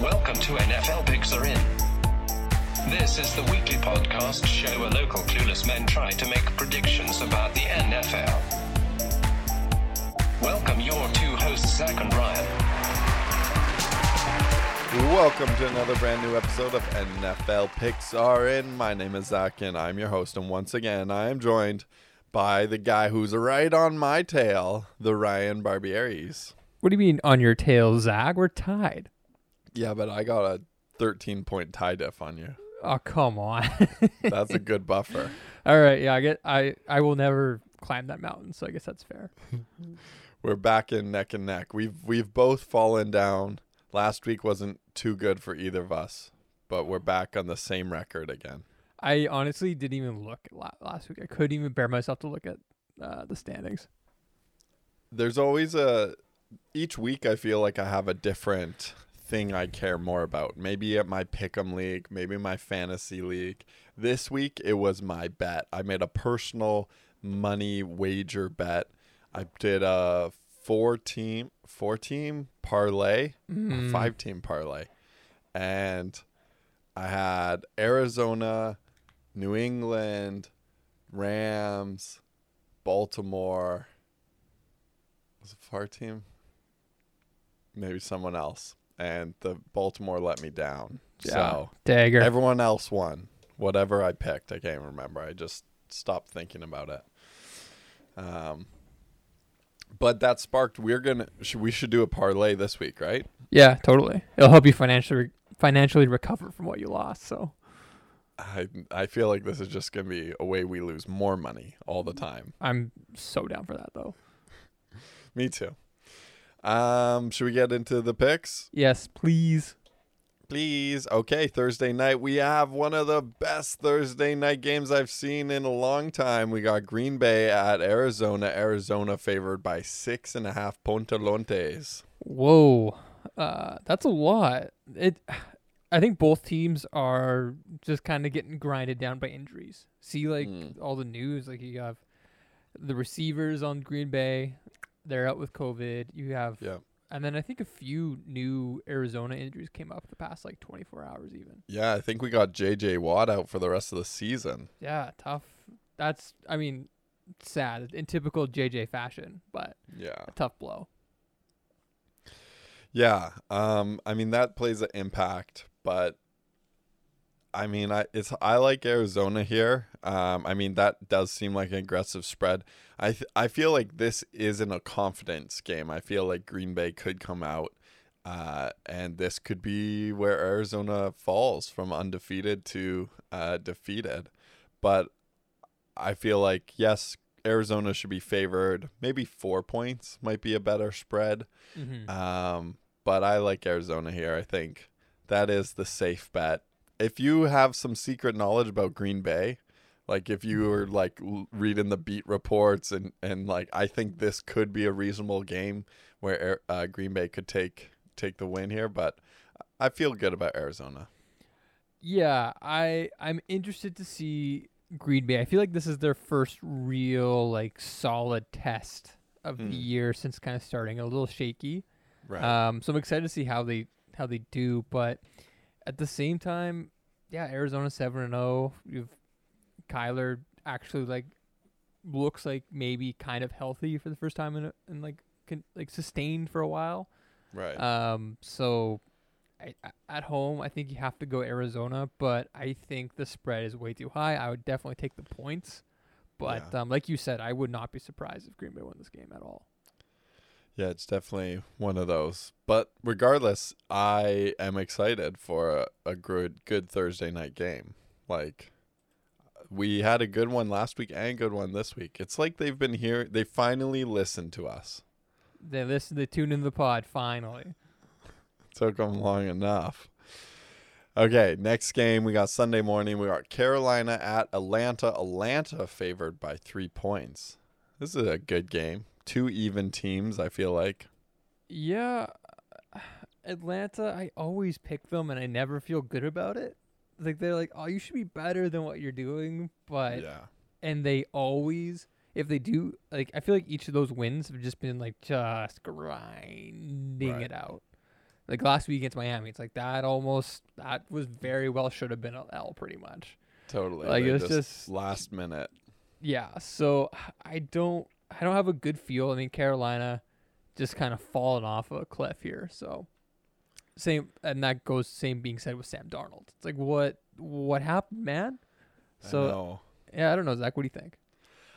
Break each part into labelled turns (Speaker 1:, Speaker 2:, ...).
Speaker 1: Welcome to NFL Picks Are In. This is the weekly podcast show where local clueless men try to make predictions about the NFL. Welcome your two hosts, Zach and Ryan.
Speaker 2: Welcome to another brand new episode of NFL Picks Are In. My name is Zach and I'm your host. And once again, I am joined by the guy who's right on my tail, the Ryan Barbieris.
Speaker 3: What do you mean on your tail, Zach? We're tied.
Speaker 2: Yeah, but I got a 13 point tie diff on you.
Speaker 3: Oh come on.
Speaker 2: That's a good buffer.
Speaker 3: All right, yeah, I get I I will never climb that mountain, so I guess that's fair.
Speaker 2: We're back in neck and neck. We've we've both fallen down. Last week wasn't too good for either of us, but we're back on the same record again.
Speaker 3: I honestly didn't even look last week. I couldn't even bear myself to look at uh, the standings.
Speaker 2: there's always a each week I feel like I have a different thing I care more about. Maybe at my pick'em league, maybe my fantasy league. This week it was my bet. I made a personal money wager bet. I did a four team four team parlay,
Speaker 3: Mm.
Speaker 2: five team parlay. And I had Arizona, New England, Rams, Baltimore, was it far team? Maybe someone else. And the Baltimore let me down. So
Speaker 3: Dagger.
Speaker 2: everyone else won. Whatever I picked, I can't remember. I just stopped thinking about it. Um, but that sparked. We're gonna. Should, we should do a parlay this week, right?
Speaker 3: yeah, totally. It'll help you financially financially recover from what you lost. So
Speaker 2: I I feel like this is just gonna be a way we lose more money all the time.
Speaker 3: I'm so down for that though.
Speaker 2: Me too. Um, should we get into the picks?
Speaker 3: Yes, please.
Speaker 2: Please. Okay, Thursday night. We have one of the best Thursday night games I've seen in a long time. We got Green Bay at Arizona. Arizona favored by six and a half Pontelontes.
Speaker 3: Whoa, uh, that's a lot. It. I think both teams are just kind of getting grinded down by injuries. See, like
Speaker 2: Mm.
Speaker 3: all the news, like you have the receivers on Green Bay, they're out with COVID. You have,
Speaker 2: Yeah.
Speaker 3: and then I think a few new Arizona injuries came up the past like 24 hours, even.
Speaker 2: Yeah, I think we got JJ Watt out for the rest of the season.
Speaker 3: Yeah, tough. That's, I mean, sad in typical JJ fashion, but
Speaker 2: Yeah.
Speaker 3: a tough blow.
Speaker 2: Yeah. Um, I mean that plays an impact, but I mean I it's I like Arizona here. Um, I mean that does seem like an aggressive spread. I th- I feel like this isn't a confidence game. I feel like Green Bay could come out uh, and this could be where Arizona falls from undefeated to uh, defeated. But I feel like yes, Arizona should be favored. Maybe 4 points might be a better spread.
Speaker 3: Mm-hmm.
Speaker 2: Um, but I like Arizona here. I think that is the safe bet. If you have some secret knowledge about Green Bay, like if you were like reading the beat reports and and like I think this could be a reasonable game where uh, Green Bay could take take the win here, but I feel good about Arizona.
Speaker 3: Yeah, I I'm interested to see Green Bay. I feel like this is their first real like solid test of
Speaker 2: Hmm.
Speaker 3: the year since kind of starting a little shaky.
Speaker 2: Right.
Speaker 3: Um, so I'm excited to see how they how they do. But at the same time, yeah, Arizona seven and zero. You've Kyler actually like looks like maybe kind of healthy for the first time in a, in like can, like sustained for a while.
Speaker 2: right.
Speaker 3: Um, so I, I- at home, I think you have to go Arizona, but I think the spread is way too high. I would definitely take the points, but
Speaker 2: Yeah.
Speaker 3: um, like you said, I would not be surprised if Green Bay won this game at all.
Speaker 2: Yeah, it's definitely one of those. But regardless, I am excited for a, a good good Thursday night game. Like we had a good one last week and a good one this week. It's like they've been here. They finally listened to us.
Speaker 3: They listen, they tune in the pod finally.
Speaker 2: Took them long enough. Okay, next game we got Sunday morning. We got Carolina at Atlanta. Atlanta favored by three points. This is a good game. Two even teams. I feel like.
Speaker 3: Yeah, Atlanta. I always pick them, and I never feel good about it. Like they're like, oh, you should be better than what you're doing, but
Speaker 2: yeah.
Speaker 3: and they always if they do like I feel like each of those wins have just been like just grinding
Speaker 2: Right.
Speaker 3: it out. Like last week against Miami, it's like that almost that was very well should have been a L pretty much.
Speaker 2: Totally.
Speaker 3: Like,
Speaker 2: They
Speaker 3: it's just-
Speaker 2: last minute.
Speaker 3: Yeah, so I don't I don't have a good feel. I mean Carolina just kind of fallen off of a cliff here. So same and that goes same being said with Sam Darnold. It's like what what happened, man?
Speaker 2: I
Speaker 3: So
Speaker 2: know.
Speaker 3: yeah, I don't know, Zach. What do you think?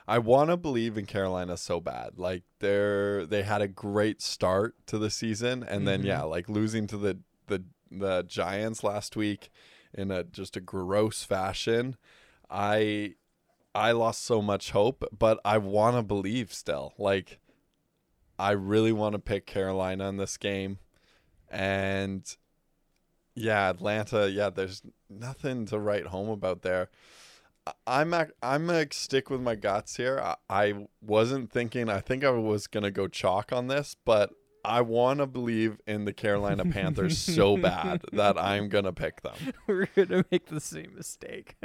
Speaker 2: I want to believe in Carolina so bad. Like they're they had a great start to the season, and then
Speaker 3: Mhm.
Speaker 2: yeah, like losing to the the the Giants last week in a just a gross fashion. I I lost so much hope, but I want to believe still. Like I really want to pick Carolina in this game, and yeah, Atlanta. Yeah, there's nothing to write home about there. I'm I'm gonna stick with my guts here. I, I wasn't thinking. I think I was gonna go chalk on this, but I want to believe in the Carolina Panthers so bad that I'm gonna pick them.
Speaker 3: We're gonna make the same mistake.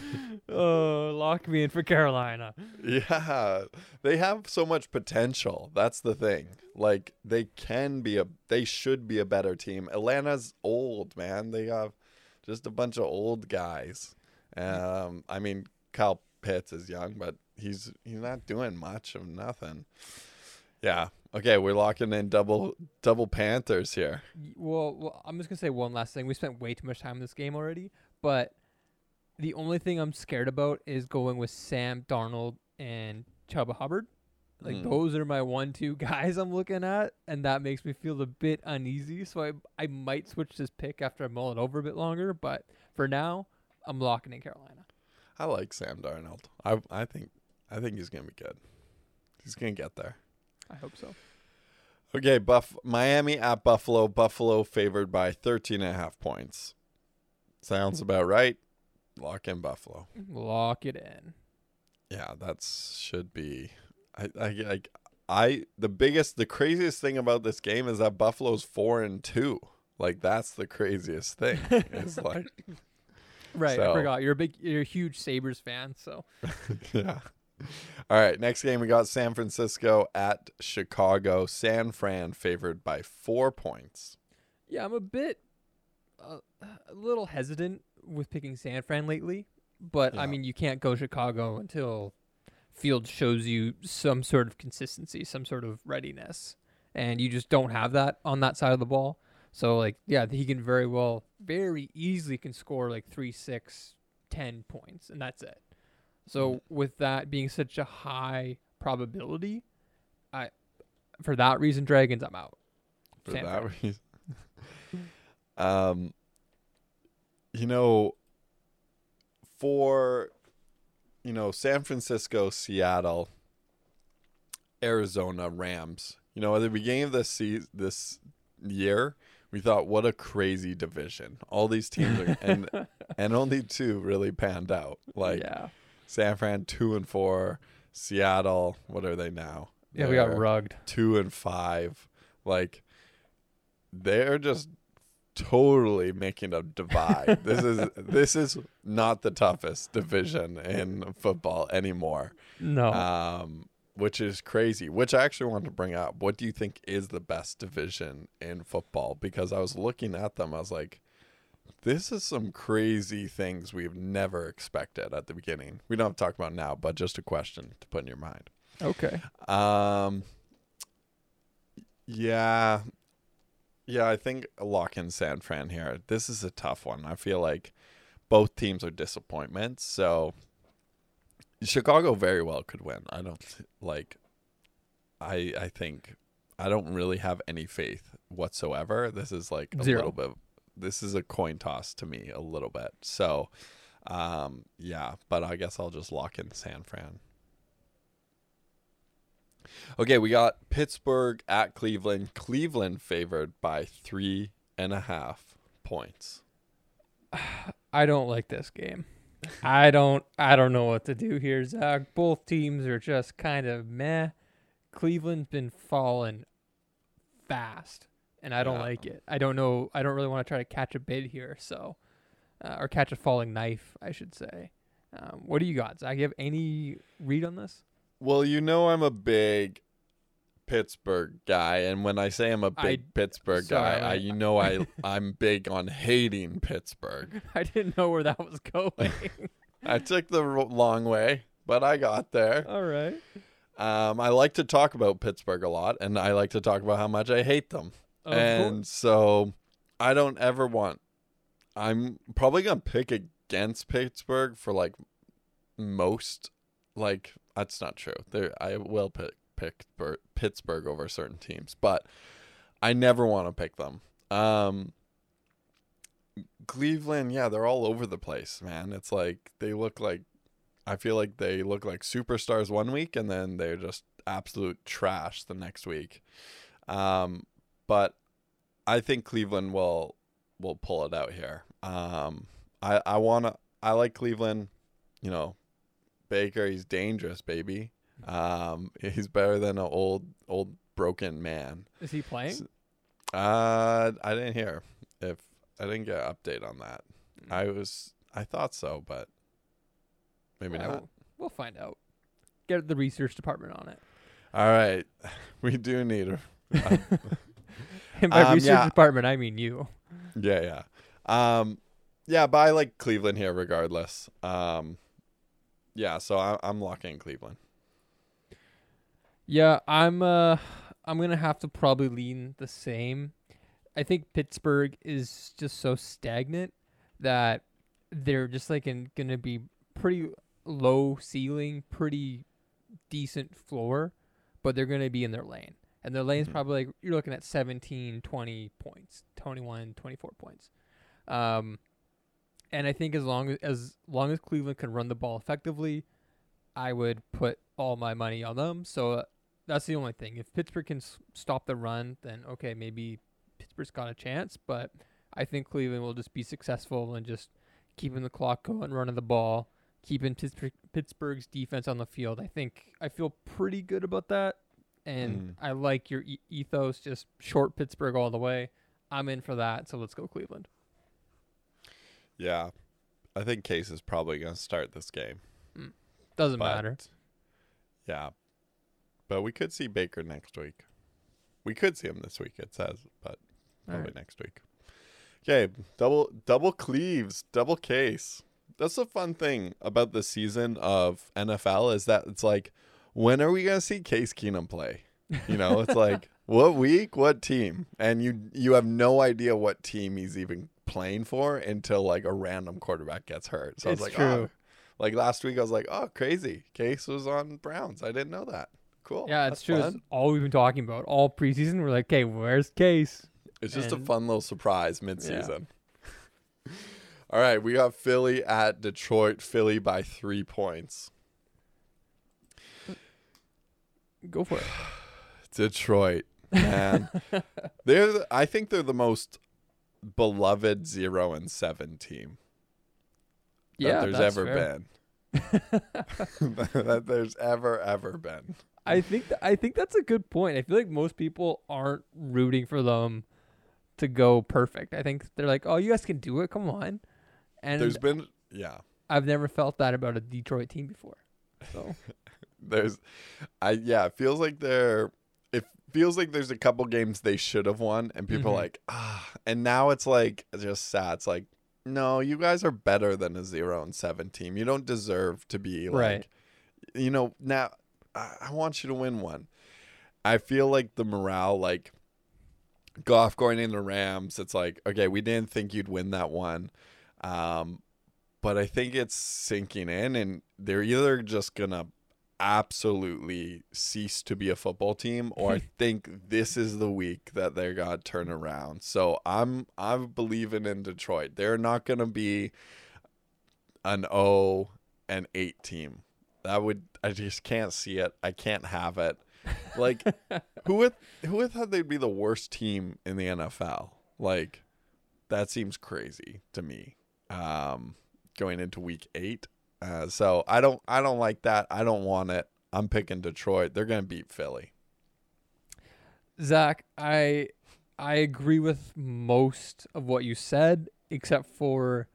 Speaker 3: oh, lock me in for Carolina.
Speaker 2: Yeah, they have so much potential. That's the thing. Like they can be a, they should be a better team. Atlanta's old, man. They have just a bunch of old guys. Um, I mean, Kyle Pitts is young, but he's he's not doing much of nothing. Yeah. Okay, we're locking in double double Panthers here.
Speaker 3: Well, well, I'm just gonna say one last thing. We spent way too much time in this game already, but the only thing I'm scared about is going with Sam Darnold and Chuba Hubbard. Like
Speaker 2: Mm.
Speaker 3: those are my one-two guys I'm looking at, and that makes me feel a bit uneasy. So I I might switch this pick after I mull it over a bit longer, but for now, I'm locking in Carolina.
Speaker 2: I like Sam Darnold. I I think I think he's gonna be good. He's gonna get there.
Speaker 3: I hope so.
Speaker 2: Okay, Buff Miami at Buffalo. Buffalo favored by 13 and a half points. Sounds about right. Lock in Buffalo.
Speaker 3: Lock it in.
Speaker 2: Yeah, that's should be I I like I the biggest the craziest thing about this game is that Buffalo's 4 and 2. Like that's the craziest thing. It's like
Speaker 3: Right,
Speaker 2: So-
Speaker 3: I forgot. You're a big, you're a huge Sabres fan, so
Speaker 2: yeah. All right, next game we got San Francisco at Chicago. San Fran favored by 4 points.
Speaker 3: Yeah, I'm a bit, uh, a little hesitant with picking San Fran lately, but I mean, you can't go Chicago until Field shows you some sort of consistency, some sort of readiness, and you just don't have that on that side of the ball. So, like, yeah, he can very well, very easily can score like three, six, ten points, and that's it. So, with that being such a high probability, I, for that reason, Dragons, I'm out.
Speaker 2: for that reason. um, you know, for you know San Francisco, Seattle, Arizona Rams. You know, at the beginning of this se- this year, we thought, what a crazy division. All these teams are, and and only two really panned out. Like
Speaker 3: yeah.
Speaker 2: San Fran, two and four. Seattle, what are they now?
Speaker 3: Yeah, we got rugged.
Speaker 2: two and five. Like they're just totally making a divide. this is this is not the toughest division in football anymore.
Speaker 3: No.
Speaker 2: Um which is crazy. Which I actually want to bring up. What do you think is the best division in football? Because I was looking at them, I was like, this is some crazy things we've never expected at the beginning. We don't have to talk about now, but just a question to put in your mind.
Speaker 3: okay.
Speaker 2: Um. Yeah, yeah. I think lock in San Fran here. This is a tough one. I feel like both teams are disappointments. So Chicago very well could win. I don't like. I I think I don't really have any faith whatsoever. This is like a
Speaker 3: Zero.
Speaker 2: little bit. This is a coin toss to me a little bit. So, um, yeah. But I guess I'll just lock in San Fran. Okay, we got Pittsburgh at Cleveland. Cleveland favored by three and a half points.
Speaker 3: I don't like this game. I don't I don't know what to do here, Zach. Both teams are just kind of meh. Cleveland's been falling fast, and I don't
Speaker 2: Yeah.
Speaker 3: like it. I don't know. I don't really want to try to catch a bid here, so uh, or catch a falling knife, I should say. Um, what do you got, Zach? You have any read on this?
Speaker 2: Well, you know I'm a big Pittsburgh guy, and when I say I'm a big Pittsburgh
Speaker 3: sorry,
Speaker 2: guy, I,
Speaker 3: I-
Speaker 2: you know I I'm big on hating Pittsburgh.
Speaker 3: I didn't know where that was going.
Speaker 2: I took the long way, but I got there.
Speaker 3: All right.
Speaker 2: Um, I like to talk about Pittsburgh a lot, and I like to talk about how much I hate them.
Speaker 3: Of
Speaker 2: and
Speaker 3: course.
Speaker 2: so I don't ever want. I'm probably gonna pick against Pittsburgh for like most. Like that's not true. There, I will pick pick Bur- Pittsburgh over certain teams, but I never want to pick them. Um, Cleveland, yeah, they're all over the place, man. It's like they look like I feel like they look like superstars one week and then they're just absolute trash the next week. Um, but I think Cleveland will will pull it out here. Um, I I want to I like Cleveland, you know, Baker, he's dangerous, baby. Um, he's better than an old old broken man.
Speaker 3: Is he playing?
Speaker 2: S- Uh, I didn't hear if I didn't get an update on that. I was I thought so, but maybe
Speaker 3: Yeah,
Speaker 2: not.
Speaker 3: We'll, we'll find out. Get the research department on it.
Speaker 2: All right, we do need a
Speaker 3: And by
Speaker 2: Um,
Speaker 3: research
Speaker 2: yeah.
Speaker 3: department, I mean you.
Speaker 2: yeah yeah um yeah, but I like Cleveland here regardless. Um, yeah, so I, I'm locking Cleveland.
Speaker 3: Yeah, I'm. Uh, I'm gonna have to probably lean the same. I think Pittsburgh is just so stagnant that they're just like in, gonna be pretty low ceiling, pretty decent floor, but they're gonna be in their lane. And their lane's
Speaker 2: Mhm.
Speaker 3: probably like you're looking at 17, 20 points, 21, 24 points. Um, and I think as long as as long as Cleveland can run the ball effectively, I would put all my money on them. So uh, that's the only thing. If Pittsburgh can s- stop the run, then okay, maybe Pittsburgh's got a chance. But I think Cleveland will just be successful in just keeping the clock going, running the ball, keeping Pittsburgh, Pittsburgh's defense on the field. I think I feel pretty good about that, and
Speaker 2: Mm.
Speaker 3: I like your e- ethos. Just short Pittsburgh all the way. I'm in for that. So let's go Cleveland.
Speaker 2: Yeah, I think Case is probably gonna start this game.
Speaker 3: Doesn't
Speaker 2: but
Speaker 3: matter.
Speaker 2: Yeah, but we could see Baker next week. We could see him this week. It says, but probably
Speaker 3: right.
Speaker 2: next week. Okay, double double cleaves, double case. That's the fun thing about the season of NFL is that it's like, when are we gonna see Case Keenum play? You know, it's like what week, what team, and you you have no idea what team he's even playing for until like a random quarterback gets hurt. So I
Speaker 3: It's
Speaker 2: was like,
Speaker 3: true.
Speaker 2: oh, like last week I was like, oh, crazy, Case was on Browns. I didn't know that. Cool.
Speaker 3: Yeah,
Speaker 2: That's
Speaker 3: it's true. It's all we've been talking about all preseason. We're like, okay, where's Case?
Speaker 2: It's just a fun little surprise mid-season. All right, we got Philly at Detroit. Philly by three points.
Speaker 3: Go for it.
Speaker 2: Detroit, man, they're. The, I think they're the most beloved zero and seven team that
Speaker 3: yeah,
Speaker 2: there's ever
Speaker 3: fair.
Speaker 2: been. that there's ever ever been.
Speaker 3: I think th- I think that's a good point. I feel like most people aren't rooting for them to go perfect. I think they're like, "Oh, you guys can do it. Come on." And
Speaker 2: There's been yeah.
Speaker 3: I've never felt that about a Detroit team before. So
Speaker 2: There's, I yeah. It feels like they're. It feels like there's a couple games they should have won, and people are
Speaker 3: Mhm.
Speaker 2: like ah. And now it's like it's just sad. It's like no, you guys are better than a zero and seven team. You don't deserve to be like,
Speaker 3: Right.
Speaker 2: you know. Now I, I want you to win one. I feel like the morale, like Goff going into Rams, it's like okay, we didn't think you'd win that one. Um, but I think it's sinking in, and they're either just gonna absolutely cease to be a football team, or I think this is the week that they're gonna turn around. So I'm I'm believing in Detroit. They're not gonna be an O and eight team. That would I just can't see it. I can't have it. Like who would who would thought they'd be the worst team in the NFL? Like that seems crazy to me. Um, going into week eight. Uh, so I don't I don't like that. I don't want it. I'm picking Detroit. They're gonna beat Philly.
Speaker 3: Zach, I I agree with most of what you said, except for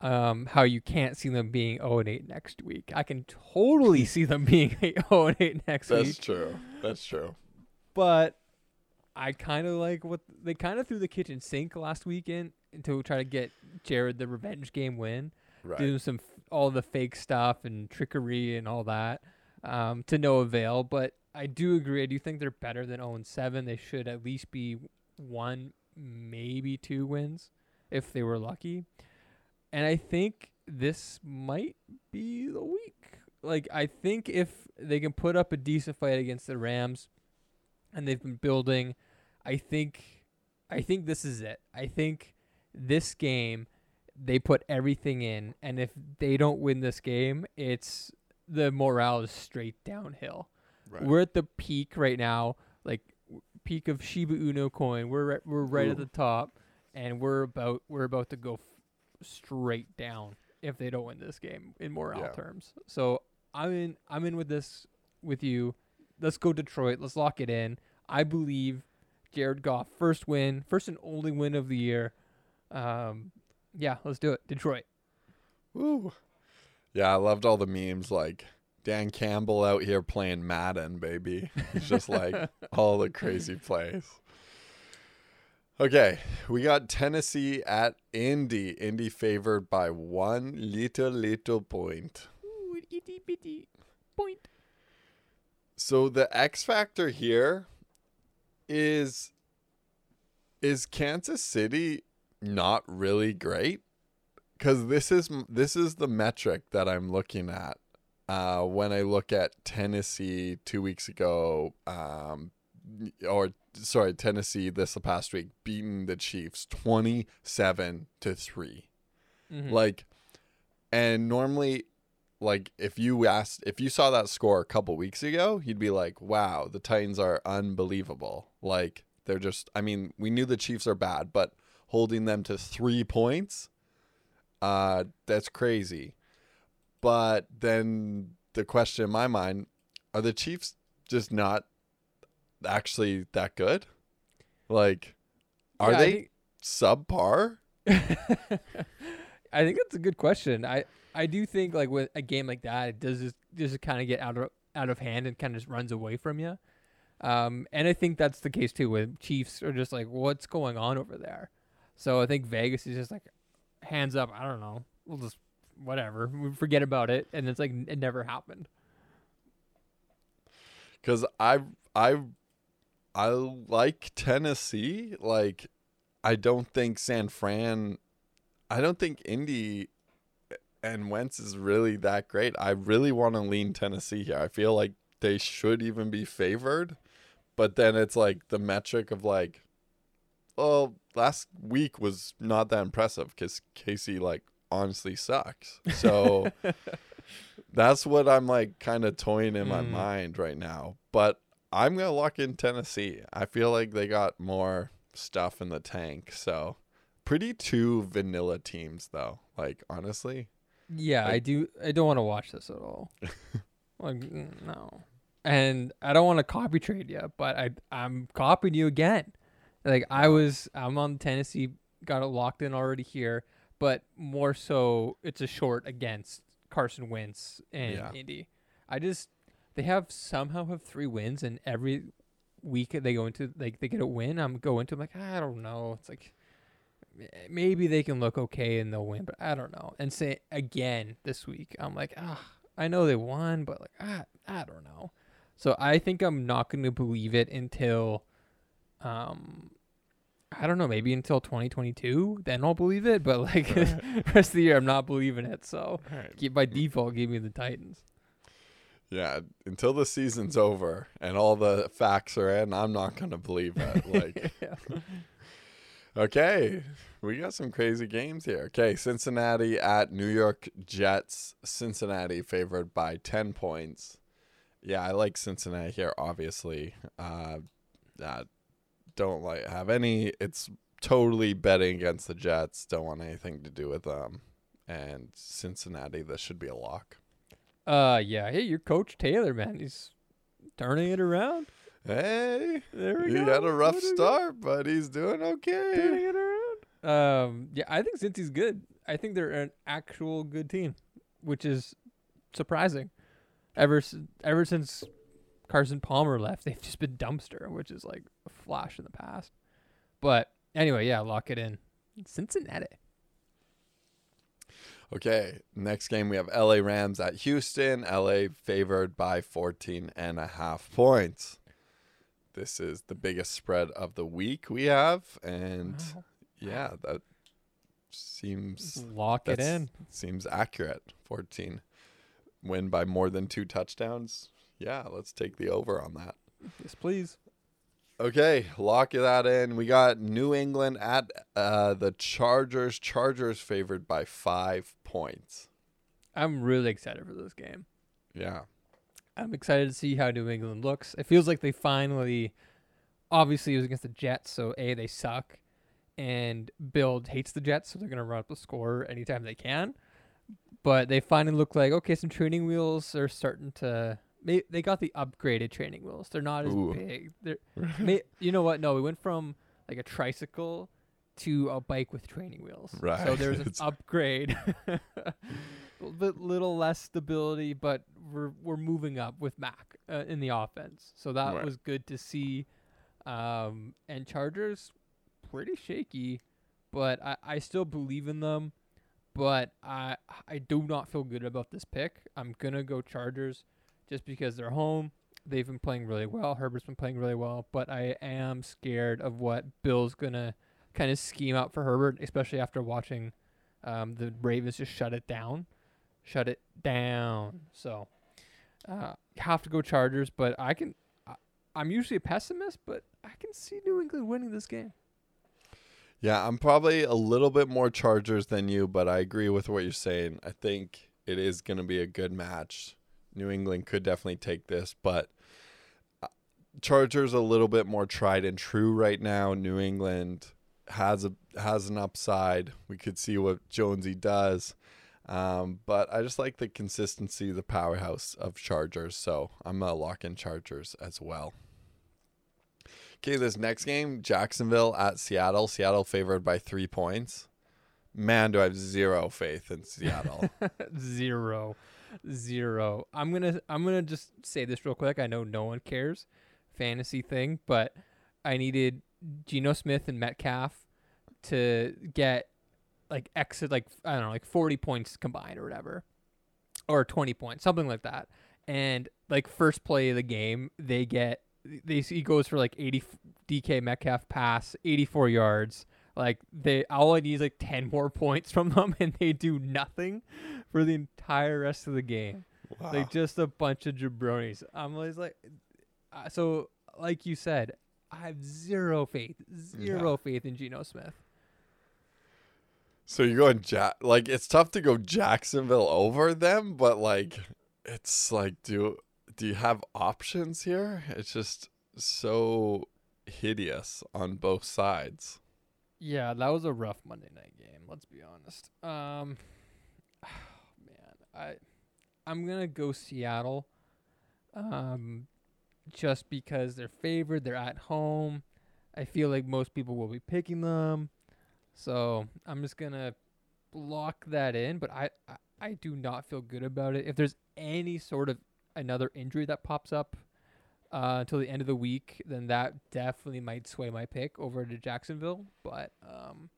Speaker 3: um, how you can't see them being 0 and 8 next week. I can totally see them being 0 and 8 next
Speaker 2: That's
Speaker 3: week.
Speaker 2: That's true. That's true.
Speaker 3: but I kind of like what they kind of threw the kitchen sink last weekend to try to get Jared the revenge game win,
Speaker 2: Right.
Speaker 3: doing some all the fake stuff and trickery and all that um, to no avail. But I do agree. I do think they're better than 0 7. They should at least be one, maybe two wins if they were lucky. And I think this might be the week. Like I think if they can put up a decent fight against the Rams, and they've been building, I think, I think this is it. I think this game they put everything in, and if they don't win this game, it's the morale is straight downhill.
Speaker 2: Right.
Speaker 3: We're at the peak right now, like peak of Shiba Inu coin. We're right, we're right at the top, and we're about we're about to go f- straight down if they don't win this game in morale
Speaker 2: Yeah.
Speaker 3: terms. So I'm in I'm in with this with you. Let's go Detroit. Let's lock it in. I believe Jared Goff first win, first and only win of the year. Um, yeah, let's do it. Detroit.
Speaker 2: Woo. Yeah, I loved all the memes like Dan Campbell out here playing Madden, baby. It's just like all the crazy plays. Okay, we got Tennessee at Indy. Indy favored by one little little point.
Speaker 3: Ooh, itty bitty point.
Speaker 2: So the X factor here is is Kansas City not really great? Cuz this is this is the metric that I'm looking at uh, when I look at Tennessee 2 weeks ago um, or sorry, Tennessee this past week beating the Chiefs 27 to 3
Speaker 3: Mhm.
Speaker 2: like and normally like if you asked if you saw that score a couple weeks ago you'd be like wow the titans are unbelievable like they're just i mean we knew the chiefs are bad but holding them to three points uh that's crazy but then the question in my mind are the chiefs just not actually that good like are
Speaker 3: Yeah,
Speaker 2: they
Speaker 3: think-
Speaker 2: subpar
Speaker 3: I think that's a good question. I I do think like with a game like that, it does just just kind of get out of out of hand and kind of just runs away from you. Um, and I think that's the case too with Chiefs are just like, what's going on over there? So I think Vegas is just like, hands up. I don't know. We'll just whatever. We forget about it, and it's like it never happened.
Speaker 2: because I I I like Tennessee. Like I don't think San Fran. I don't think Indy eh, and Wentz is really that great. I really want to lean Tennessee here. I feel like they should even be favored, but then it's like the metric of like, well, last week was not that impressive because Casey like honestly sucks. So that's what I'm like kind of toying in my
Speaker 3: Mm.
Speaker 2: mind right now. But I'm gonna lock in Tennessee. I feel like they got more stuff in the tank. So pretty two vanilla teams though. Like honestly,
Speaker 3: Yeah, I do. I don't want to watch this at all. like no, and I don't want to copy trade you, but I I'm copying you again. Like I was, I'm on Tennessee, got it locked in already here, but more so, it's a short against Carson Wentz and
Speaker 2: Yeah.
Speaker 3: Indy. I just they have somehow have three wins, and every week they go into like they get a win. I'm going to I'm like I don't know. It's like maybe they can look okay and they'll win, but I don't know. And say again this week, I'm like, ah, I know they won, but like, ah, I don't know. So I think I'm not going to believe it until, um, I don't know, maybe until 2022. Then I'll believe it. But like the rest of the year, I'm not believing it. So keep by default, give me the Titans.
Speaker 2: yeah. Until the season's over and all the facts are in, I'm not gonna believe it. Like
Speaker 3: yeah.
Speaker 2: Okay, we got some crazy games here. Okay, Cincinnati at New York Jets. Cincinnati favored by 10 points. Yeah, I like Cincinnati here, obviously. Uh, uh, don't like have any. It's totally betting against the Jets. Don't want anything to do with them. And Cincinnati, this should be a lock.
Speaker 3: Uh, yeah. Hey, your coach Taylor, man, he's turning it around.
Speaker 2: Hey,
Speaker 3: There we
Speaker 2: he
Speaker 3: go.
Speaker 2: had a rough
Speaker 3: There we go.
Speaker 2: start, but he's doing okay.
Speaker 3: turning it around. Um, yeah, I think Cincy's good. I think they're an actual good team, which is surprising. Ever ever since Carson Palmer left, they've just been dumpster, which is like a flash in the past. But anyway, yeah, lock it in. Cincinnati.
Speaker 2: Okay, next game we have LA Rams at Houston. LA favored by 14 and a half points. This is the biggest spread of the week we have and
Speaker 3: Wow.
Speaker 2: yeah, that seems
Speaker 3: Lock it in.
Speaker 2: seems accurate. 14 win by more than two touchdowns. Yeah, let's take the over on that.
Speaker 3: Yes, please.
Speaker 2: Okay, lock that in. We got New England at uh, the Chargers. Chargers favored by five points.
Speaker 3: I'm really excited for this game.
Speaker 2: Yeah.
Speaker 3: I'm excited to see how New England looks. It feels like they finally, obviously, it was against the Jets, so A, they suck, and Bill hates the Jets, so they're going to run up the score anytime they can. But they finally look like, okay, some training wheels are starting to. They, they got the upgraded training wheels. They're not as
Speaker 2: Ooh.
Speaker 3: big. They're, may, you know what? No, we went from like a tricycle to a bike with training wheels.
Speaker 2: Right.
Speaker 3: So there's an upgrade. a bit little less stability, but we're we're moving up with Mac uh, in the offense. So that
Speaker 2: Right.
Speaker 3: was good to see. Um, and Chargers pretty shaky, but I, I still believe in them. But I I do not feel good about this pick. I'm gonna go Chargers just because they're home. They've been playing really well. Herbert's been playing really well, but I am scared of what Bill's gonna kind of scheme out for Herbert, especially after watching um, the Ravens just shut it down, shut it down. So uh, have to go Chargers, but I can. I, I'm usually a pessimist, but I can see New England winning this game.
Speaker 2: Yeah, I'm probably a little bit more Chargers than you, but I agree with what you're saying. I think it is going to be a good match. New England could definitely take this, but uh, Chargers a little bit more tried and true right now. New England has a has an upside. We could see what Jonesy does. Um, but I just like the consistency, the powerhouse of Chargers. So I'm gonna lock in Chargers as well. Okay, this next game, Jacksonville at Seattle. Seattle favored by three points. Man, do I have zero faith in Seattle.
Speaker 3: zero, zero. I'm gonna I'm gonna just say this real quick. I know no one cares, fantasy thing, but I needed Geno Smith and Metcalf to get like exit like I don't know like 40 points combined or whatever, or 20 points, something like that. And like first play of the game, they get they he goes for like 80 DK Metcalf pass, 84 yards. Like they all I need is like 10 more points from them and they do nothing for the entire rest of the game.
Speaker 2: wow.
Speaker 3: Like just a bunch of jabronis. I'm always like uh, so like you said, I have zero faith, zero faith in Geno Smith.
Speaker 2: So you're going ja- like it's tough to go Jacksonville over them, but like it's like do do you have options here? It's just so hideous on both sides.
Speaker 3: Yeah, that was a rough Monday night game. Let's be honest. Um, man, I I'm gonna go Seattle. Um, just because they're favored, they're at home. I feel like most people will be picking them, so I'm just gonna lock that in. But I I, I do not feel good about it. If there's any sort of another injury that pops up uh, until the end of the week, then that definitely might sway my pick over to Jacksonville. But um,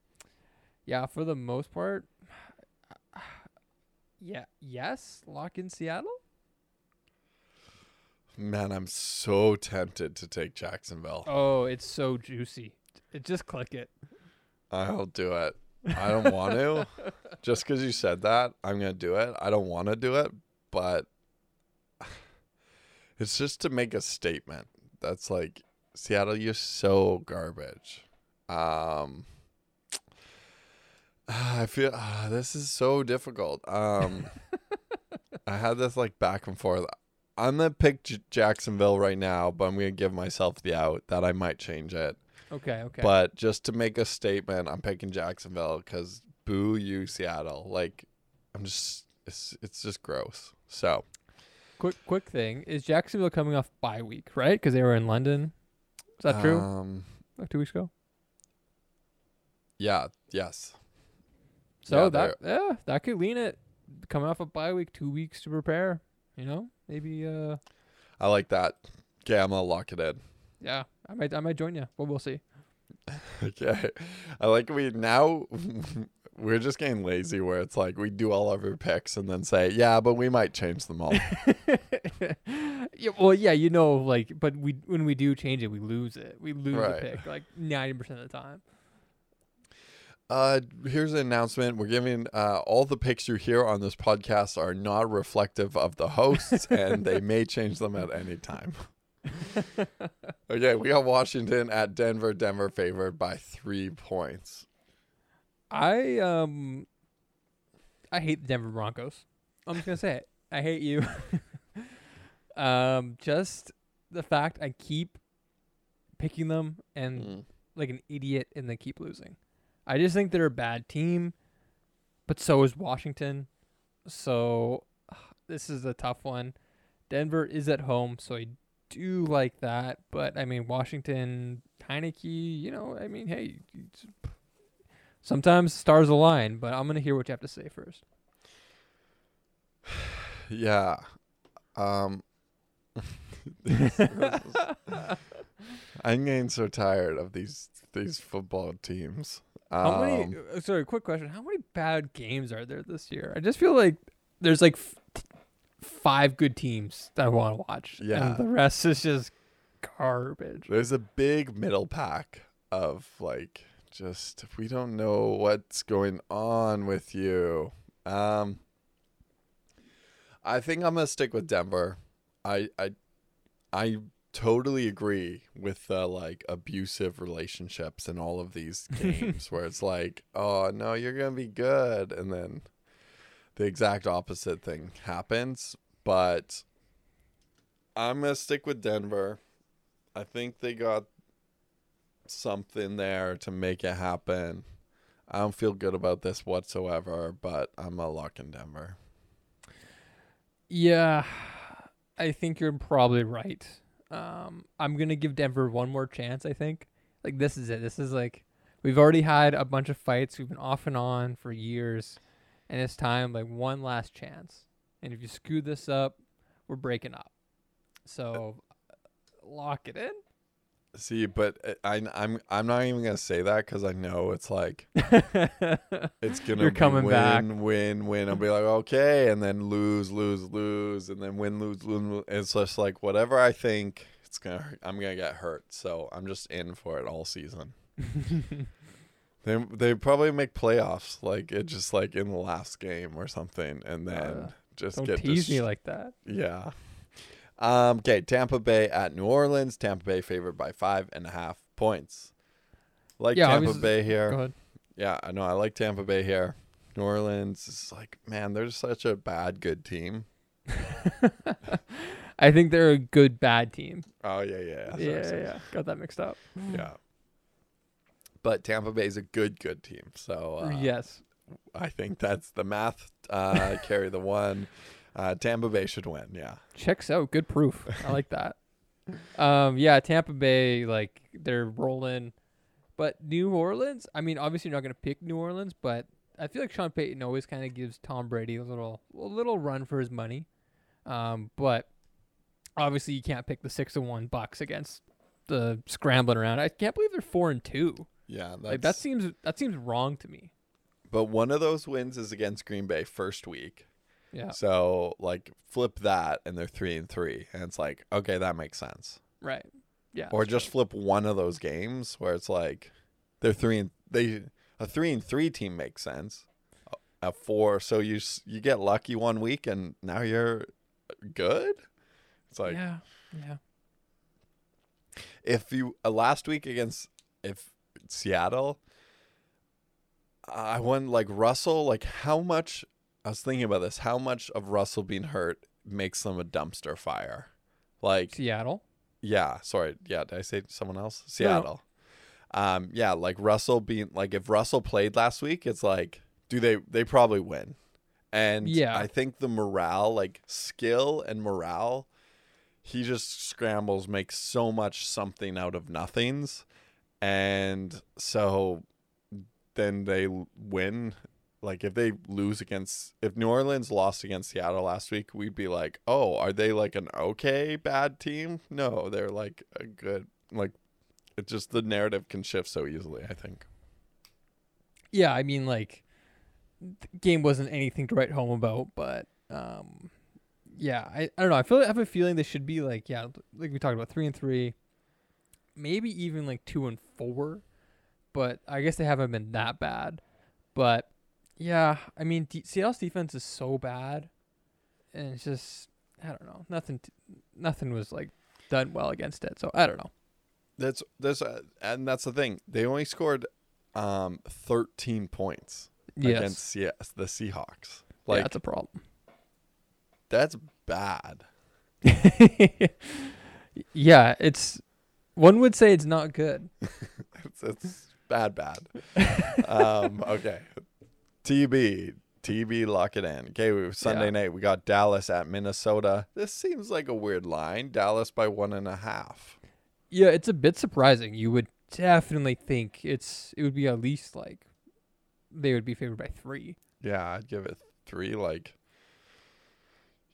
Speaker 3: yeah, for the most part, yeah, yes, lock in Seattle.
Speaker 2: Man, I'm so tempted to take Jacksonville.
Speaker 3: Oh, it's so juicy. It just click it.
Speaker 2: I'll do it. I don't want to. Just because you said that, I'm going to do it. I don't want to do it, but it's just to make a statement. That's like, Seattle, you're so garbage. Um, I feel ah, this is so difficult. Um, I had this like back and forth. I'm gonna pick J- Jacksonville right now, but I'm gonna give myself the out that I might change it.
Speaker 3: Okay, okay.
Speaker 2: But just to make a statement, I'm picking Jacksonville because boo you, Seattle. Like, I'm just, it's, it's just gross. So,
Speaker 3: quick, quick thing is Jacksonville coming off bye week, right? Because they were in London. Is that true?
Speaker 2: Um,
Speaker 3: Like two weeks ago.
Speaker 2: yeah, yes.
Speaker 3: So
Speaker 2: Yeah,
Speaker 3: that yeah, that could lean it. Coming off a bye week, two weeks to prepare. You know, maybe uh,
Speaker 2: I like that. Okay, I'm gonna lock it in.
Speaker 3: Yeah, I might I might join you, but we'll see.
Speaker 2: Okay, I like we now we're just getting lazy where it's like we do all of our picks and then say yeah, but we might change them all.
Speaker 3: yeah, well, yeah, you know, like, but we when we do change it, we lose it. We lose
Speaker 2: Right.
Speaker 3: the pick like ninety percent of the time.
Speaker 2: Uh, here's an announcement. We're giving uh, all the picks you hear on this podcast are not reflective of the hosts, and they may change them at any time. okay, we got Washington at Denver. Denver favored by three points.
Speaker 3: I um, I hate the Denver Broncos. I'm just gonna say it. I hate you. um, just the fact I keep picking them and
Speaker 2: Mm.
Speaker 3: like an idiot and they keep losing. I just think they're a bad team, but so is Washington. So this is a tough one. Denver is at home, so I do like that. But I mean, Washington, Heinicke, you know, I mean, hey, sometimes stars align. But I'm gonna hear what you have to say first.
Speaker 2: Yeah. Um. I'm getting so tired of these these football teams.
Speaker 3: How many?
Speaker 2: Um,
Speaker 3: uh, Sorry, quick question. How many bad games are there this year? I just feel like there's like f- five good teams that I want to watch.
Speaker 2: Yeah.
Speaker 3: and the rest is just garbage.
Speaker 2: There's a big middle pack of like just we don't know what's going on with you. Um I think I'm gonna stick with Denver. I I I totally agree with the like abusive relationships in all of these games where it's like, oh no, you're gonna be good and then the exact opposite thing happens. But I'm gonna stick with Denver. I think they got something there to make it happen. I don't feel good about this whatsoever, but I'm a lock in Denver.
Speaker 3: Yeah, I think you're probably right. Um, I'm gonna give Denver one more chance. I think like this is it. This is like we've already had a bunch of fights. We've been off and on for years, and it's time like one last chance. And if you screw this up, we're breaking up. So lock it in.
Speaker 2: See, but uh, I, I'm I'm not even gonna say that because I know it's like it's gonna
Speaker 3: You're coming
Speaker 2: win,
Speaker 3: back.
Speaker 2: win, win. I'll be like okay, and then lose, lose, lose, and then win, lose, lose. lose. It's just like whatever I think it's gonna. Hurt, I'm gonna get hurt, so I'm just in for it all season. They they probably make playoffs like it just like in the last game or something, and then
Speaker 3: Uh,
Speaker 2: just
Speaker 3: Don't
Speaker 2: get
Speaker 3: tease me like that.
Speaker 2: yeah. Um. Okay. Tampa Bay at New Orleans. Tampa Bay favored by five and a half points. Like
Speaker 3: Yeah,
Speaker 2: Tampa Bay
Speaker 3: Go
Speaker 2: here.
Speaker 3: ahead.
Speaker 2: Yeah, I know. I like Tampa Bay here. New Orleans is like, man, they're such a bad good team.
Speaker 3: I think they're a good bad team.
Speaker 2: Oh yeah, yeah,
Speaker 3: Yeah, yeah,
Speaker 2: sorry,
Speaker 3: yeah. Got that mixed up.
Speaker 2: yeah. But Tampa Bay is a good good team, so uh,
Speaker 3: yes.
Speaker 2: I think that's the math. Uh, carry the one. Uh, Tampa Bay should win. Yeah.
Speaker 3: Checks out. Good proof. I like that. Um, yeah, Tampa Bay, like they're rolling, but New Orleans. I mean, obviously you're not gonna pick New Orleans, but I feel like Sean Payton always kind of gives Tom Brady a little, a little run for his money. Um, but obviously you can't pick the six and one Bucks against the scrambling around. I can't believe they're four and two.
Speaker 2: Yeah. That's,
Speaker 3: like that seems that seems wrong to me.
Speaker 2: But one of those wins is against Green Bay first week.
Speaker 3: Yeah.
Speaker 2: So like flip that and they're three and three. And it's like, okay, that makes sense.
Speaker 3: Right. Yeah.
Speaker 2: or just flip one of those games where it's like they're three and they a three and three team makes sense. A- A four, so you you get lucky one week and now you're good. It's like
Speaker 3: yeah. Yeah.
Speaker 2: if you uh, last week against if Seattle, I won like Russell. Like how much? I was thinking about this. How much of Russell being hurt makes them a dumpster fire? Like
Speaker 3: Seattle.
Speaker 2: yeah, sorry. Yeah, did I say someone else?
Speaker 3: No.
Speaker 2: Seattle. Um, yeah, like Russell being like if Russell played last week, it's like do they they probably win. And
Speaker 3: Yeah.
Speaker 2: I think the morale, like skill and morale, he just scrambles, makes so much something out of nothings. And so then they win like if they lose against if New Orleans lost against Seattle last week, we'd be like, "Oh, are they like an okay bad team?" No, they're like a good like it's just the narrative can shift so easily, I think.
Speaker 3: Yeah, I mean, like, the game wasn't anything to write home about, but um, yeah, I, I don't know. I feel I have a feeling they should be like yeah, like we talked about three and three, maybe even like two and four, but I guess they haven't been that bad. But yeah, I mean, D- Seattle's defense is so bad, and it's just I don't know. Nothing, t- nothing was like done well against it. So I don't know.
Speaker 2: That's that's uh, and that's the thing. They only scored um 13 points against
Speaker 3: Yes,
Speaker 2: the Seahawks.
Speaker 3: yeah,
Speaker 2: Like
Speaker 3: that's a problem.
Speaker 2: that's bad.
Speaker 3: yeah, it's one would say it's not good.
Speaker 2: It's, it's bad, bad. um, okay. TB. TB, lock it in. Okay, we Sunday
Speaker 3: Yeah.
Speaker 2: night we got Dallas at Minnesota. This seems like a weird line. Dallas by one and a half.
Speaker 3: Yeah, it's a bit surprising. You would definitely think it's it would be at least like they would be favored by three.
Speaker 2: Yeah, I'd give it three. Like,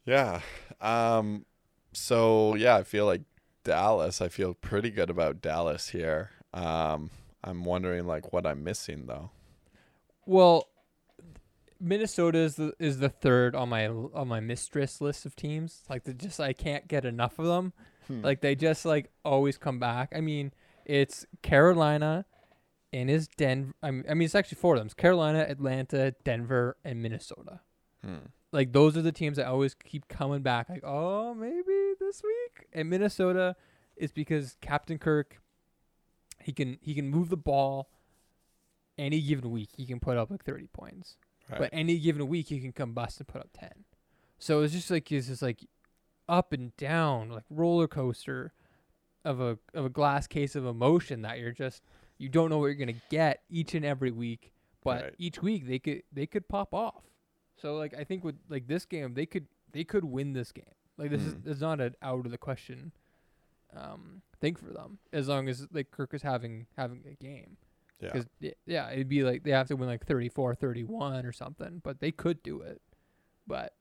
Speaker 2: yeah. Um. So yeah, I feel like Dallas. I feel pretty good about Dallas here. Um. I'm wondering like what I'm missing though.
Speaker 3: Well, Minnesota is the is the third on my on my mistress list of teams. Like they just I can't get enough of them.
Speaker 2: Hmm.
Speaker 3: Like they just like always come back. I mean, it's Carolina and is Denver. I mean, I mean it's actually four of them. It's Carolina, Atlanta, Denver, and Minnesota.
Speaker 2: Hmm.
Speaker 3: like those are the teams that always keep coming back. Like, oh, maybe this week. And Minnesota is because Captain Kirk, he can he can move the ball. Any given week, he can put up like thirty points.
Speaker 2: Right.
Speaker 3: But any given week, he can come bust and put up ten. So it's just like it's just like up and down, like roller coaster of a of a glass case of emotion that you're just you don't know what you're gonna get each and every week. But
Speaker 2: Right.
Speaker 3: each week they could they could pop off. So like I think with like this game they could they could win this game. Like this is
Speaker 2: Mm.
Speaker 3: is not an out of the question um thing for them as long as like Kirk is having having a game.
Speaker 2: Yeah.
Speaker 3: Cuz yeah, it'd be like they have to win like 34 31 or something, but they could do it. But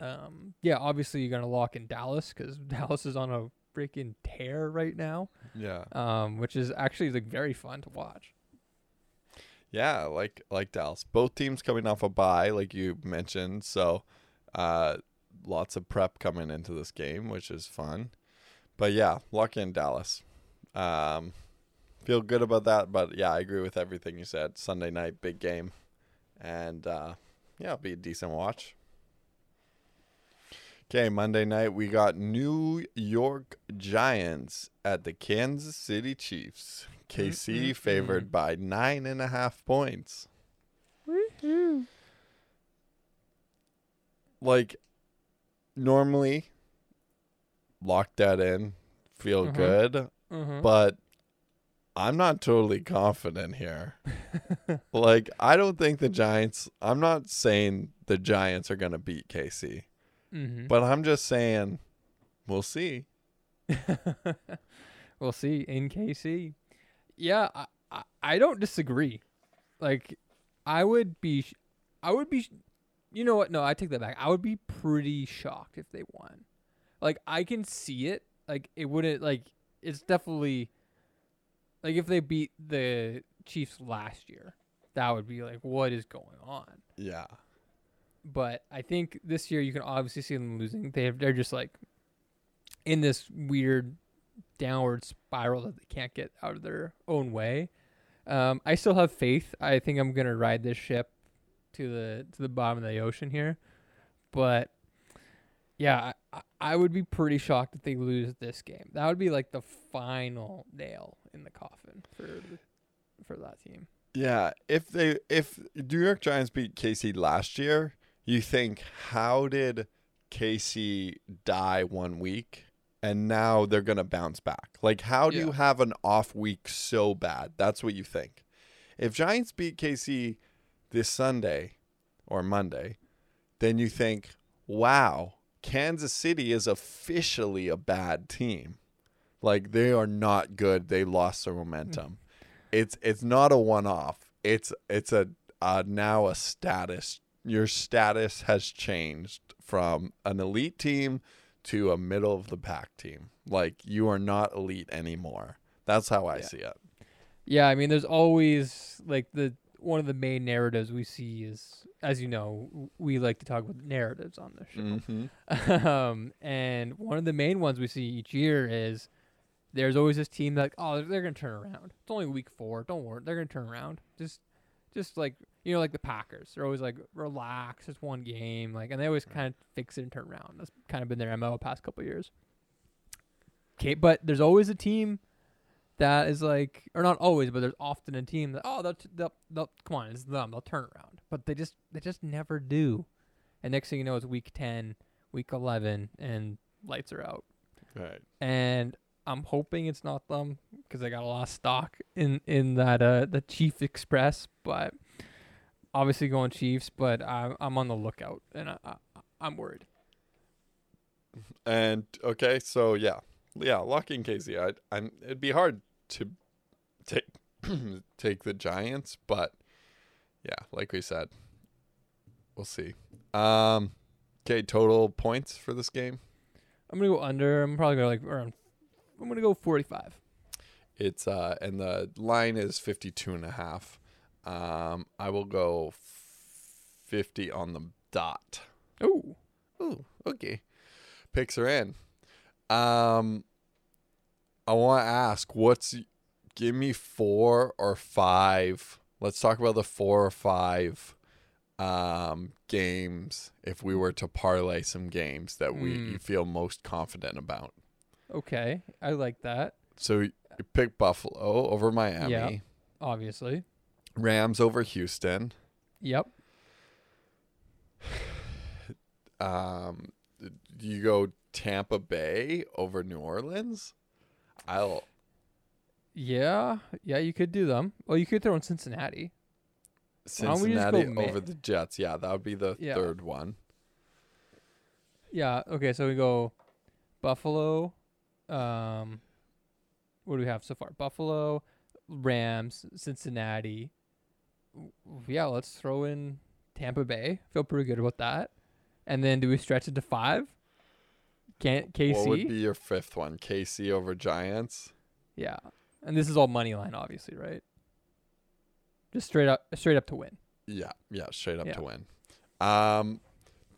Speaker 3: um yeah, obviously you're going to lock in Dallas cuz Dallas is on a freaking tear right now.
Speaker 2: Yeah.
Speaker 3: Um which is actually like very fun to watch.
Speaker 2: Yeah, like like Dallas. Both teams coming off a bye, like you mentioned. So, uh, lots of prep coming into this game, which is fun. But yeah, lock in Dallas. Um, feel good about that. But yeah, I agree with everything you said. Sunday night, big game, and uh, yeah, it'll be a decent watch. Okay, Monday night we got New York Giants at the Kansas City Chiefs. KC
Speaker 3: Mm-mm-mm.
Speaker 2: favored by nine and a half points. Like, normally, lock that in, feel
Speaker 3: Mhm.
Speaker 2: good,
Speaker 3: Mhm.
Speaker 2: but I'm not totally confident here. like, I don't think the Giants, I'm not saying the Giants are going to beat KC,
Speaker 3: Mhm.
Speaker 2: but I'm just saying we'll see.
Speaker 3: we'll see in KC. Yeah, I, I, I don't disagree. Like, I would be, sh- I would be, sh- you know what? No, I take that back. I would be pretty shocked if they won. Like, I can see it. Like, it wouldn't, like, it's definitely, like, if they beat the Chiefs last year, that would be like, what is going on?
Speaker 2: Yeah.
Speaker 3: but I think this year you can obviously see them losing. They have, they're just like in this weird downward spiral that they can't get out of their own way. Um, I still have faith. I think I'm gonna ride this ship to the to the bottom of the ocean here, but yeah, I, would be pretty shocked if they lose this game. That would be like the final nail in the coffin for the, for that team.
Speaker 2: Yeah, if they if New York Giants beat KC last year, you think how did KC die one week and now they're going to bounce back? Like how do you have an off week so bad? That's what you think. If Giants beat KC this Sunday or Monday, then you think, "Wow, Kansas City is officially a bad team. Like they are not good. They lost their momentum." it's it's not a one off. It's it's a uh, now a status. Your status has changed from an elite team to a middle of the pack team. Like you are not elite anymore. That's how I
Speaker 3: Yeah.
Speaker 2: see it.
Speaker 3: Yeah, I mean, there's always like the one of the main narratives we see is, as you know, we like to talk about narratives on this show.
Speaker 2: Mm-hmm.
Speaker 3: um, and one of the main ones we see each year is there's always this team that oh they're gonna turn around. It's only week four. Don't worry, they're gonna turn around. Just, just like you know, like the Packers. They're always like relax. It's one game. Like, and they always kind of fix it and turn around. That's kind of been their mo the past couple of years. Okay, but there's always a team that is like, or not always, but there's often a team that oh they'll, t- they'll, they'll come on, it's them. They'll turn around, but they just they just never do. And next thing you know, it's week ten, week eleven, and lights are out.
Speaker 2: Right.
Speaker 3: And I'm hoping it's not them because I got a lot of stock in in that uh the Chief Express, but obviously going Chiefs. But I'm I'm on the lookout, and I, I I'm worried.
Speaker 2: And okay, so yeah, yeah, locking KC. I, I it'd be hard to take take the Giants, but yeah, like we said, we'll see. Um, okay, total points for this game.
Speaker 3: I'm gonna go under. I'm probably gonna like around. I'm gonna go 45.
Speaker 2: It's uh, and the line is 52 and a half. Um, I will go 50 on the dot.
Speaker 3: Oh,
Speaker 2: Ooh, okay. Picks are in. Um, I want to ask, what's give me four or five? Let's talk about the four or five um games if we were to parlay some games that we
Speaker 3: Mm.
Speaker 2: you feel most confident about.
Speaker 3: okay. I like that.
Speaker 2: So you pick Buffalo over Miami,
Speaker 3: Yeah. Obviously.
Speaker 2: Rams over Houston.
Speaker 3: Yep.
Speaker 2: Um, you go Tampa Bay over New Orleans. I'll
Speaker 3: Yeah. Yeah. You could do them. Well, you could throw in Cincinnati. Why don't we just go
Speaker 2: Cincinnati over the Jets. Yeah, that would be the
Speaker 3: Yeah.
Speaker 2: third one.
Speaker 3: Yeah. Okay. So we go Buffalo. Um, what do we have so far? Buffalo, Rams, Cincinnati. Yeah. Let's throw in Tampa Bay. Feel pretty good about that. And then do we stretch it to five? Can't
Speaker 2: What would be your fifth one? KC over Giants.
Speaker 3: yeah. And this is all money line, obviously, right? Just straight up, straight up to win.
Speaker 2: Yeah, yeah, straight up
Speaker 3: Yeah.
Speaker 2: to win. Um,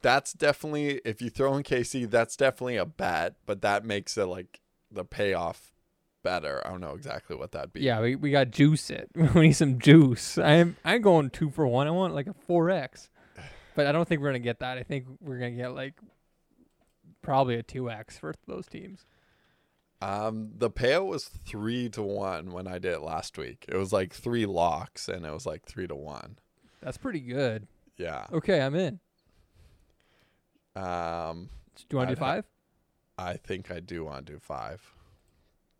Speaker 2: that's definitely if you throw in KC, that's definitely a bet, but that makes it like the payoff better. I don't know exactly what that'd be.
Speaker 3: Yeah, we, we got juice it. we need some juice. I'm I'm going two for one. I want like a four X. But I don't think we're gonna get that. I think we're gonna get like probably a two X for those teams.
Speaker 2: Um, the payout was three to one when I did it last week. It was like three locks, and it was like three to one.
Speaker 3: That's pretty good.
Speaker 2: Yeah.
Speaker 3: Okay, I'm in.
Speaker 2: Um,
Speaker 3: Do you want to do
Speaker 2: ha-
Speaker 3: five?
Speaker 2: I think I do want to do five,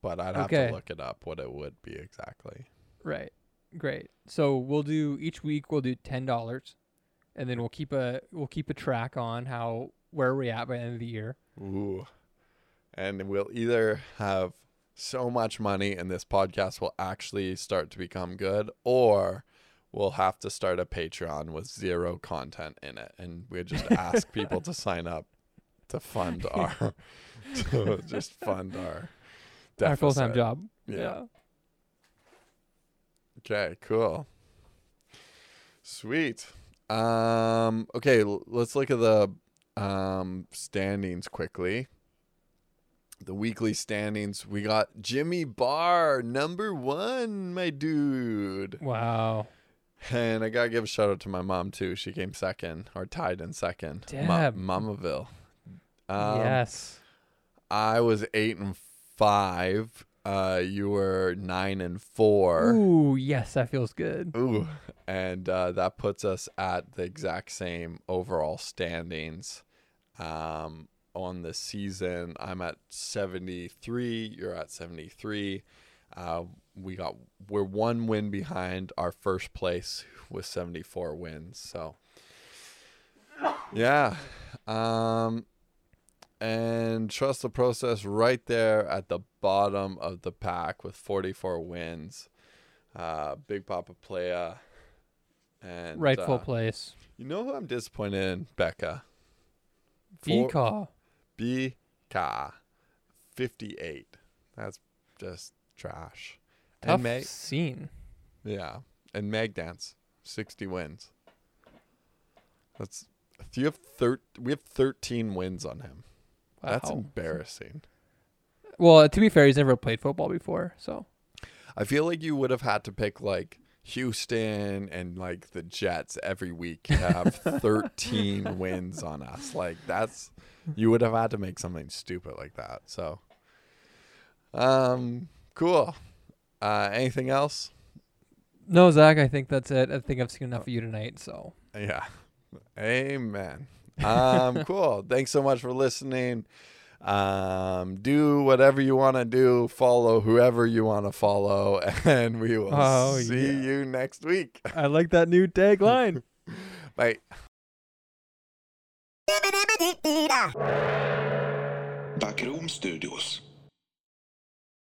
Speaker 2: but I'd have
Speaker 3: Okay.
Speaker 2: to look it up what it would be exactly.
Speaker 3: Right. Great. So we'll do each week. We'll do ten dollars, and then we'll keep a we'll keep a track on how where are we're at by the end of the year.
Speaker 2: Ooh. And we'll either have so much money and this podcast will actually start to become good, or we'll have to start a Patreon with zero content in it. And we just ask people to sign up to fund our, to just fund our,
Speaker 3: Our full time
Speaker 2: deficit.
Speaker 3: job.
Speaker 2: Yeah. Okay, cool. Sweet. Um okay, l- let's look at the um standings quickly. The weekly standings. We got Jimmy Barr, number 1, my dude.
Speaker 3: Wow.
Speaker 2: And I got to give a shout out to my mom too. She came second or tied in second. Ma-
Speaker 3: Deb.
Speaker 2: Mamaville. Um,
Speaker 3: yes.
Speaker 2: I was 8 and 5. Uh you were 9 and 4.
Speaker 3: Ooh, yes, that feels good.
Speaker 2: Ooh, and uh, that puts us at the exact same overall standings. Um, on the season, I'm at 73. You're at 73. Uh, we got we're one win behind our first place with 74 wins. So, yeah, um, and trust the process right there at the bottom of the pack with 44 wins. Uh, Big Papa Playa And
Speaker 3: Rightful
Speaker 2: uh,
Speaker 3: place.
Speaker 2: You know who I'm disappointed in, Becca? BK 58. That's just trash.
Speaker 3: Tough
Speaker 2: And Meg,
Speaker 3: scene.
Speaker 2: yeah, and Meg Dance 60 wins. That's you have thir- we have 13 wins on him.
Speaker 3: Wow.
Speaker 2: That's embarrassing.
Speaker 3: Well, to be fair, he's never played football before, so
Speaker 2: I feel like you would have had to pick like Houston and like the Jets every week have 13 wins on us. Like that's you would have had to make something stupid like that. So um cool. Uh anything else?
Speaker 3: no, Zach. I think that's it. I think I've seen enough of you tonight. So
Speaker 2: Yeah. Amen. Um cool. Thanks so much for listening. Um do whatever you want to do, follow whoever you want to follow and we will
Speaker 3: Oh,
Speaker 2: see
Speaker 3: yeah.
Speaker 2: you next week.
Speaker 3: I like that new tagline.
Speaker 2: Bye.
Speaker 1: Backroom Studios.